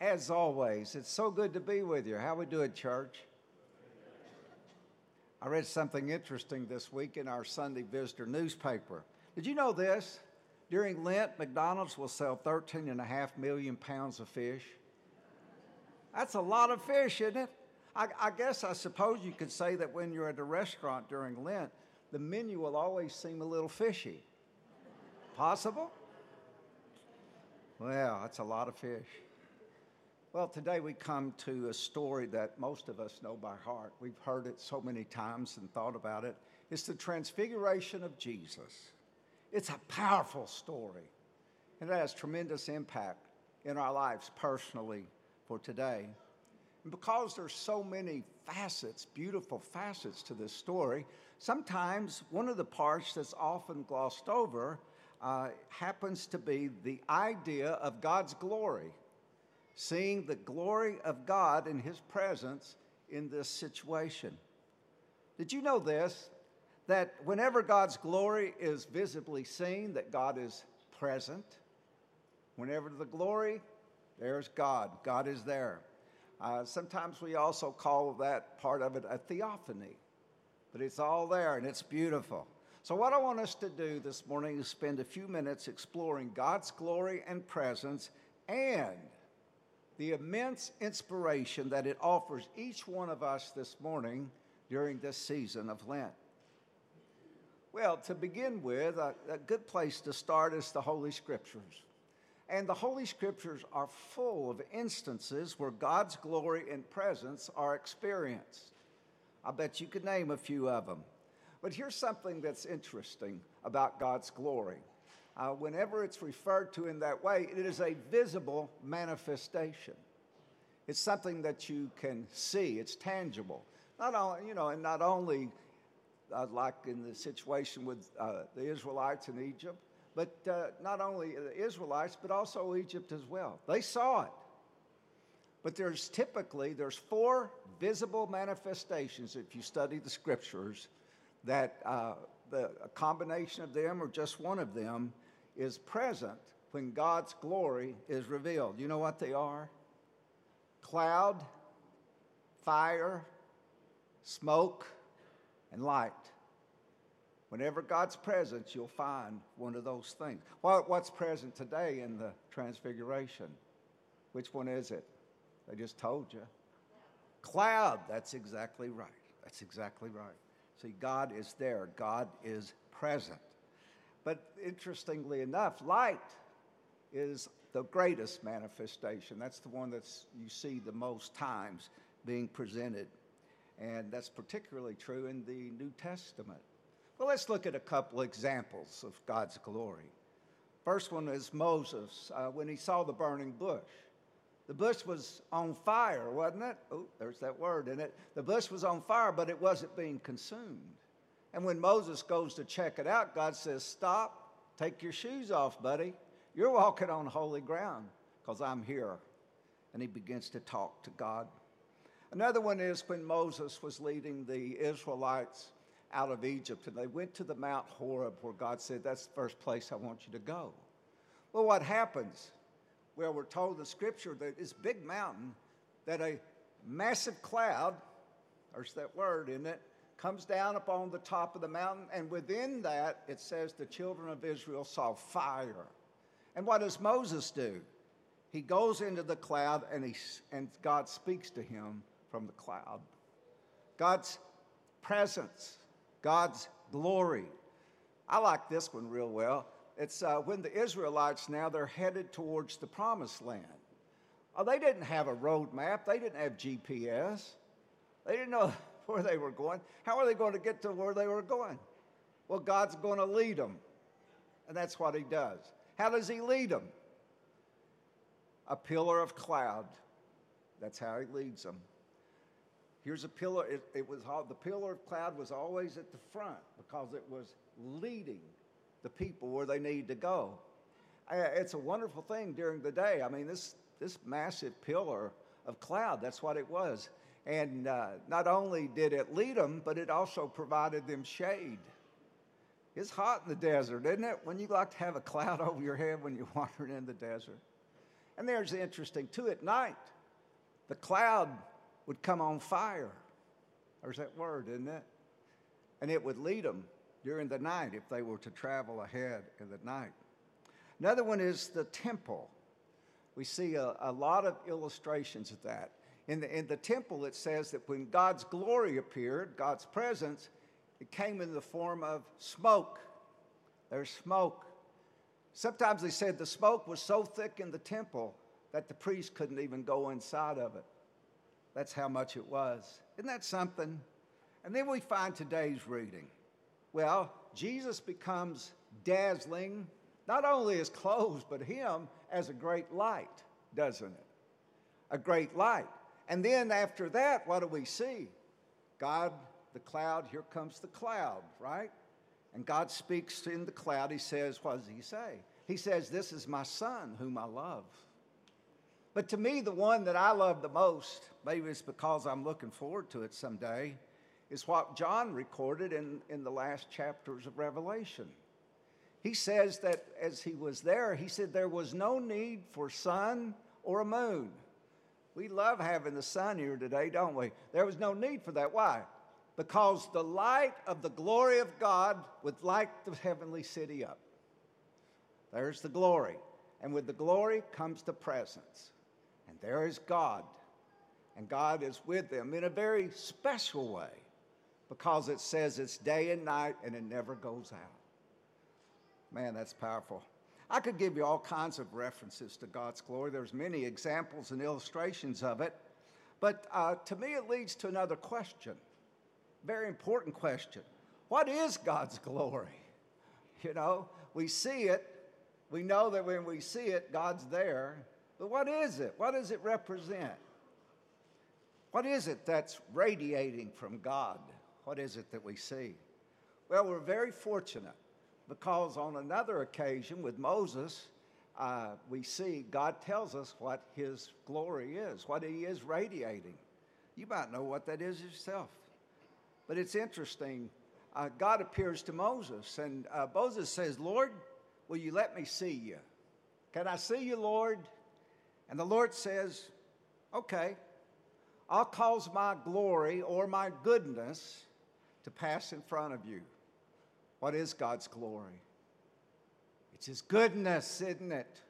As always, it's so good to be with you. How we do doing, church? I read something interesting this week in our Sunday Visitor newspaper. Did you know this? During Lent, McDonald's will sell 13 and a half million pounds of fish. That's a lot of fish, isn't it? I, I guess I suppose you could say that when you're at a restaurant during Lent, the menu will always seem a little fishy. Possible? Well, that's a lot of fish. Well, today we come to a story that most of us know by heart. We've heard it so many times and thought about it. It's the transfiguration of Jesus. It's a powerful story, and it has tremendous impact in our lives personally for today. And because there's so many facets, beautiful facets to this story, sometimes one of the parts that's often glossed over uh, happens to be the idea of God's glory seeing the glory of God in his presence in this situation. Did you know this? That whenever God's glory is visibly seen, that God is present. Whenever the glory, there's God. God is there. Uh, sometimes we also call that part of it a theophany, but it's all there and it's beautiful. So, what I want us to do this morning is spend a few minutes exploring God's glory and presence and the immense inspiration that it offers each one of us this morning during this season of Lent. Well, to begin with, a, a, good place to start is the Holy Scriptures. And the Holy Scriptures are full of instances where God's glory and presence are experienced. I bet you could name a few of them. But here's something that's interesting about God's glory uh, whenever it's referred to in that way, it is a visible manifestation. It's something that you can see, it's tangible. Not only, you know, and not only uh, like in the situation with uh, the Israelites in Egypt, but uh, not only the Israelites, but also Egypt as well. They saw it. But there's typically, there's four visible manifestations if you study the scriptures that uh, the, a combination of them or just one of them is present when God's glory is revealed. You know what they are? Cloud, fire, smoke, and light. Whenever God's presence, you'll find one of those things. what's present today in the Transfiguration? Which one is it? They just told you. Cloud. That's exactly right. That's exactly right. See, God is there, God is present. But interestingly enough, light is the greatest manifestation. That's the one that you see the most times being presented. And that's particularly true in the New Testament. Well, let's look at a couple examples of God's glory. First one is Moses uh, when he saw the burning bush. The bush was on fire, wasn't it? Oh, there's that word in it. The bush was on fire, but it wasn't being consumed. And when Moses goes to check it out, God says, Stop, take your shoes off, buddy. You're walking on holy ground because I'm here. And he begins to talk to God. Another one is when Moses was leading the Israelites out of Egypt and they went to the Mount Horeb where God said, That's the first place I want you to go. Well, what happens? Well, we're told in scripture that this big mountain, that a massive cloud, there's that word in it, comes down upon the top of the mountain, and within that it says the children of Israel saw fire. And what does Moses do? He goes into the cloud and, he, and God speaks to him from the cloud. God's presence, God's glory. I like this one real well. It's uh, when the Israelites now they're headed towards the promised land. Oh, they didn't have a road map. They didn't have GPS. They didn't know where they were going. How are they going to get to where they were going? Well, God's going to lead them. And that's what He does. How does He lead them? A pillar of cloud. That's how He leads them. Here's a pillar. It, it was how the pillar of cloud was always at the front because it was leading the people where they need to go. It's a wonderful thing during the day. I mean, this this massive pillar of cloud. That's what it was. And uh, not only did it lead them, but it also provided them shade. It's hot in the desert, isn't it? When you like to have a cloud over your head when you're wandering in the desert. And there's the interesting too, at night, the cloud would come on fire. There's that word, isn't it? And it would lead them during the night if they were to travel ahead in the night. Another one is the temple. We see a, a lot of illustrations of that. In the, in the temple, it says that when God's glory appeared, God's presence, it came in the form of smoke. There's smoke. Sometimes they said the smoke was so thick in the temple that the priest couldn't even go inside of it. That's how much it was. Isn't that something? And then we find today's reading. Well, Jesus becomes dazzling, not only his clothes, but him as a great light, doesn't it? A great light. And then after that, what do we see? God, the cloud, here comes the cloud, right? And God speaks in the cloud. He says, What does he say? He says, This is my son whom I love. But to me, the one that I love the most, maybe it's because I'm looking forward to it someday, is what John recorded in, in the last chapters of Revelation. He says that as he was there, he said there was no need for sun or a moon. We love having the sun here today, don't we? There was no need for that. Why? Because the light of the glory of God would light the heavenly city up. There's the glory. And with the glory comes the presence. And there is God. And God is with them in a very special way because it says it's day and night and it never goes out. Man, that's powerful. I could give you all kinds of references to God's glory. There's many examples and illustrations of it. But uh, to me, it leads to another question. Very important question. What is God's glory? You know, we see it. We know that when we see it, God's there. But what is it? What does it represent? What is it that's radiating from God? What is it that we see? Well, we're very fortunate because on another occasion with Moses, uh, we see God tells us what his glory is, what he is radiating. You might know what that is yourself. But it's interesting. Uh, God appears to Moses, and uh, Moses says, Lord, will you let me see you? Can I see you, Lord? And the Lord says, Okay, I'll cause my glory or my goodness to pass in front of you. What is God's glory? It's His goodness, isn't it?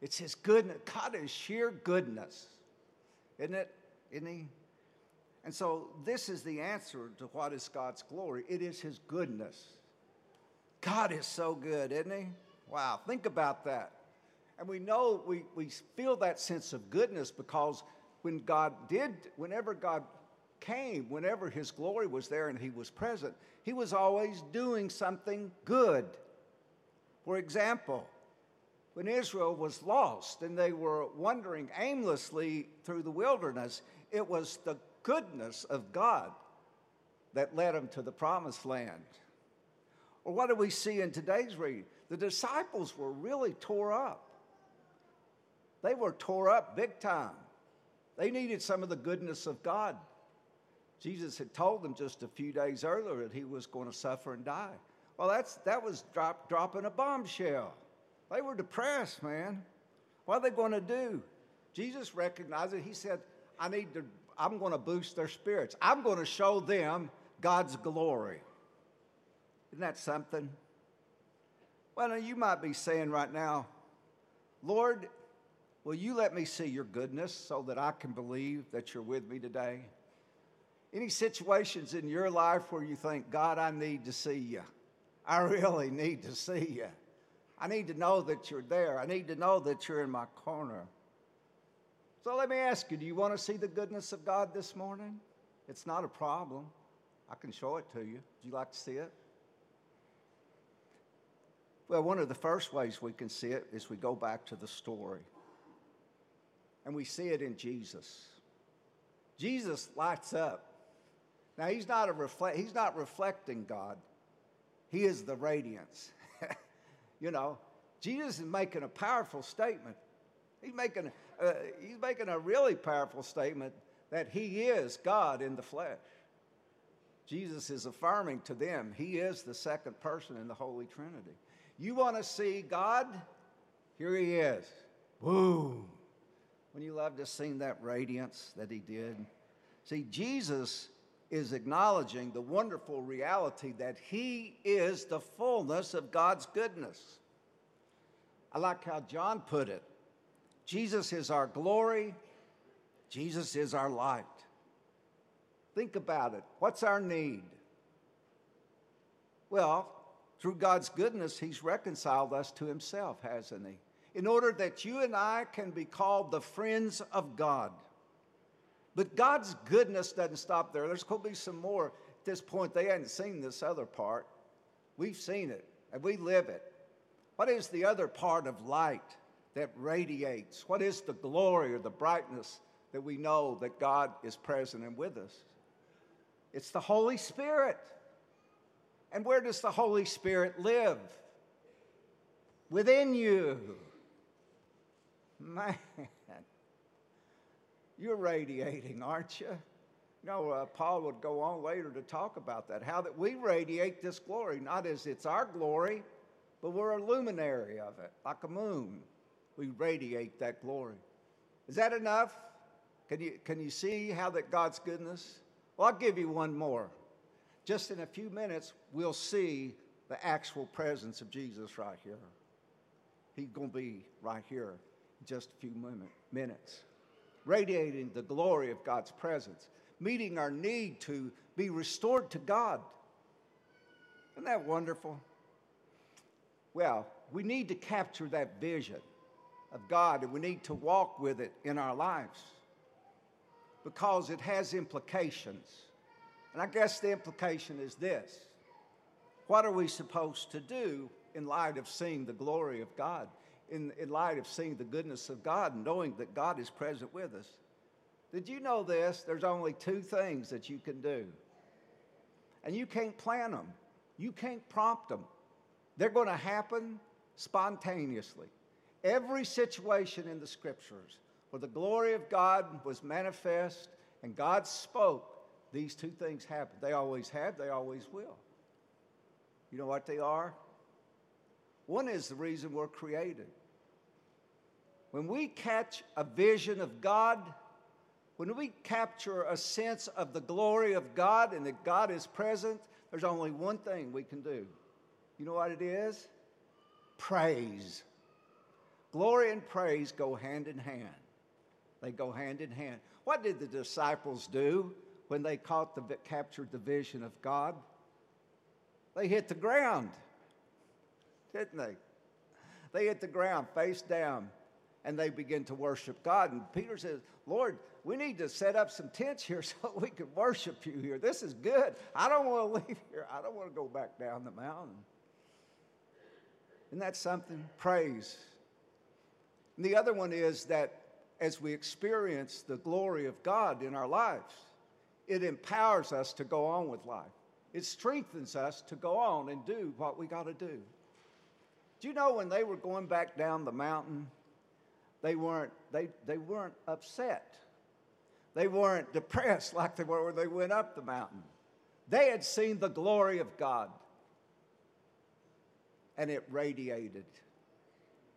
It's His goodness. God is sheer goodness, isn't it? Isn't He? And so, this is the answer to what is God's glory it is His goodness. God is so good, isn't He? Wow, think about that. And we know, we, we feel that sense of goodness because when God did, whenever God came, whenever His glory was there and He was present, He was always doing something good. For example, when Israel was lost and they were wandering aimlessly through the wilderness, it was the goodness of God that led them to the promised land. Or what do we see in today's reading? The disciples were really tore up. They were tore up big time. They needed some of the goodness of God. Jesus had told them just a few days earlier that he was going to suffer and die. Well, that's, that was drop, dropping a bombshell. They were depressed, man. What are they going to do? Jesus recognized it. He said, I need to, I'm going to boost their spirits. I'm going to show them God's glory. Isn't that something? Well, now you might be saying right now, Lord, will you let me see your goodness so that I can believe that you're with me today? Any situations in your life where you think, God, I need to see you? I really need to see you. I need to know that you're there. I need to know that you're in my corner. So let me ask you do you want to see the goodness of God this morning? It's not a problem. I can show it to you. Would you like to see it? Well, one of the first ways we can see it is we go back to the story. And we see it in Jesus. Jesus lights up now he's not a reflect he's not reflecting God. He is the radiance. you know, Jesus is making a powerful statement. He's making uh, he's making a really powerful statement that he is God in the flesh. Jesus is affirming to them he is the second person in the Holy Trinity. You want to see God? Here he is. Boom. When you love to sing that radiance that he did. See, Jesus is acknowledging the wonderful reality that he is the fullness of God's goodness. I like how John put it Jesus is our glory, Jesus is our light. Think about it. What's our need? Well, through God's goodness, He's reconciled us to Himself, hasn't He? In order that you and I can be called the friends of God. But God's goodness doesn't stop there. There's going to be some more. At this point, they hadn't seen this other part. We've seen it, and we live it. What is the other part of light that radiates? What is the glory or the brightness that we know that God is present and with us? It's the Holy Spirit. And where does the Holy Spirit live? Within you. Man, you're radiating, aren't you? Know, uh, Paul would go on later to talk about that, how that we radiate this glory, not as it's our glory, but we're a luminary of it, like a moon. We radiate that glory. Is that enough? Can you, can you see how that God's goodness? Well, I'll give you one more. Just in a few minutes, we'll see the actual presence of Jesus right here. He's going to be right here in just a few minutes, radiating the glory of God's presence, meeting our need to be restored to God. Isn't that wonderful? Well, we need to capture that vision of God and we need to walk with it in our lives because it has implications. And I guess the implication is this What are we supposed to do in light of seeing the glory of God, in, in light of seeing the goodness of God, and knowing that God is present with us? Did you know this? There's only two things that you can do. And you can't plan them, you can't prompt them. They're going to happen spontaneously. Every situation in the scriptures where the glory of God was manifest and God spoke, these two things happened. They always have, they always will. You know what they are? One is the reason we're created. When we catch a vision of God, when we capture a sense of the glory of God and that God is present, there's only one thing we can do you know what it is? Praise. Glory and praise go hand in hand. They go hand in hand. What did the disciples do when they caught the captured the vision of God? They hit the ground, didn't they? They hit the ground face down and they begin to worship God. And Peter says, Lord, we need to set up some tents here so we can worship you here. This is good. I don't want to leave here. I don't want to go back down the mountain. Isn't that something? Praise. And the other one is that as we experience the glory of God in our lives, it empowers us to go on with life. It strengthens us to go on and do what we got to do. Do you know when they were going back down the mountain, they weren't, they, they weren't upset. They weren't depressed like they were when they went up the mountain. They had seen the glory of God and it radiated.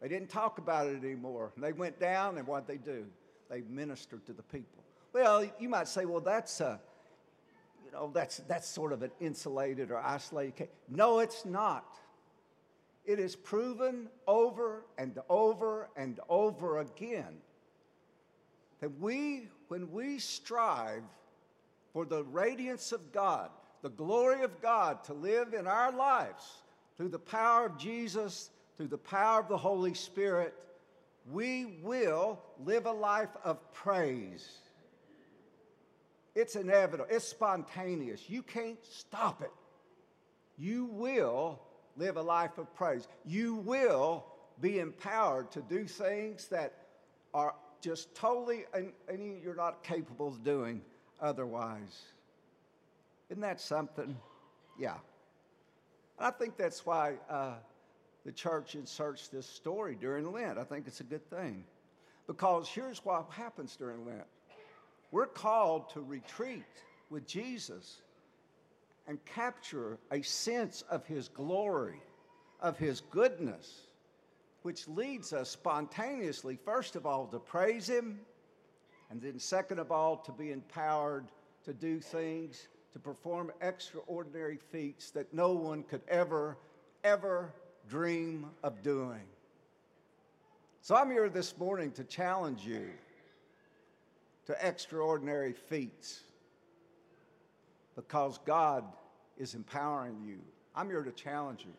They didn't talk about it anymore. They went down, and what they do? They ministered to the people. Well, you might say, well, that's a, you know, that's that's sort of an insulated or isolated case. No, it's not. It is proven over and over and over again that we, when we strive for the radiance of God, the glory of God to live in our lives, through the power of Jesus, through the power of the Holy Spirit, we will live a life of praise. It's inevitable, it's spontaneous. You can't stop it. You will live a life of praise. You will be empowered to do things that are just totally, and, you're not capable of doing otherwise. Isn't that something? Yeah. I think that's why uh, the church inserts this story during Lent. I think it's a good thing. Because here's what happens during Lent we're called to retreat with Jesus and capture a sense of his glory, of his goodness. which leads us spontaneously, first of all, to praise Him, and then, second of all, to be empowered to do things, to perform extraordinary feats that no one could ever, ever dream of doing. So I'm here this morning to challenge you to extraordinary feats because God is empowering you. I'm here to challenge you.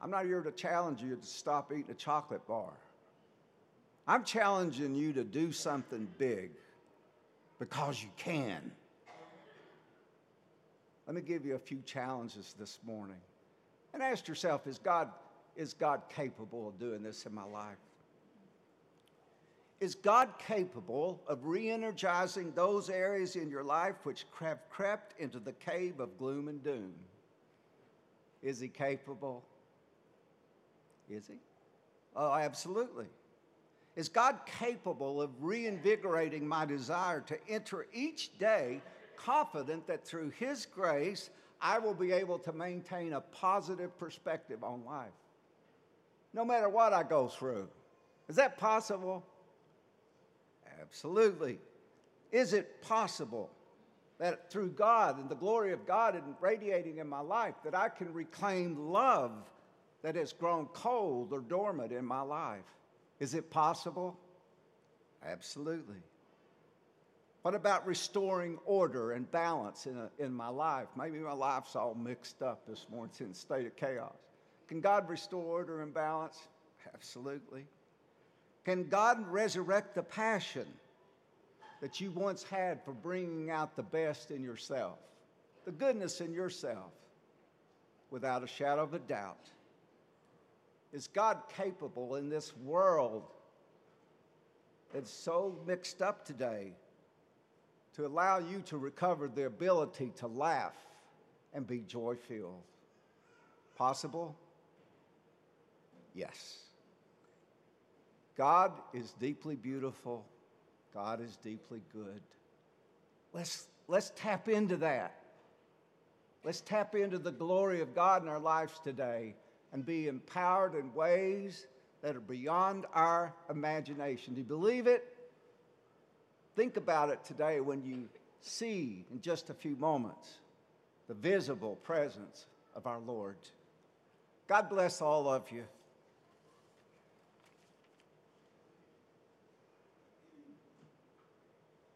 I'm not here to challenge you to stop eating a chocolate bar. I'm challenging you to do something big because you can. Let me give you a few challenges this morning. And ask yourself is God, is God capable of doing this in my life? Is God capable of re energizing those areas in your life which have crept into the cave of gloom and doom? Is He capable? Is He? Oh, absolutely. Is God capable of reinvigorating my desire to enter each day confident that through His grace I will be able to maintain a positive perspective on life? No matter what I go through. Is that possible? Absolutely. Is it possible that through God and the glory of God and radiating in my life that I can reclaim love that has grown cold or dormant in my life? Is it possible? Absolutely. What about restoring order and balance in, a, in my life? Maybe my life's all mixed up this morning, it's in a state of chaos. Can God restore order and balance? Absolutely. Can God resurrect the passion that you once had for bringing out the best in yourself, the goodness in yourself, without a shadow of a doubt? Is God capable in this world that's so mixed up today to allow you to recover the ability to laugh and be joy filled? Possible? Yes. God is deeply beautiful. God is deeply good. Let's, let's tap into that. Let's tap into the glory of God in our lives today and be empowered in ways that are beyond our imagination. Do you believe it? Think about it today when you see in just a few moments the visible presence of our Lord. God bless all of you.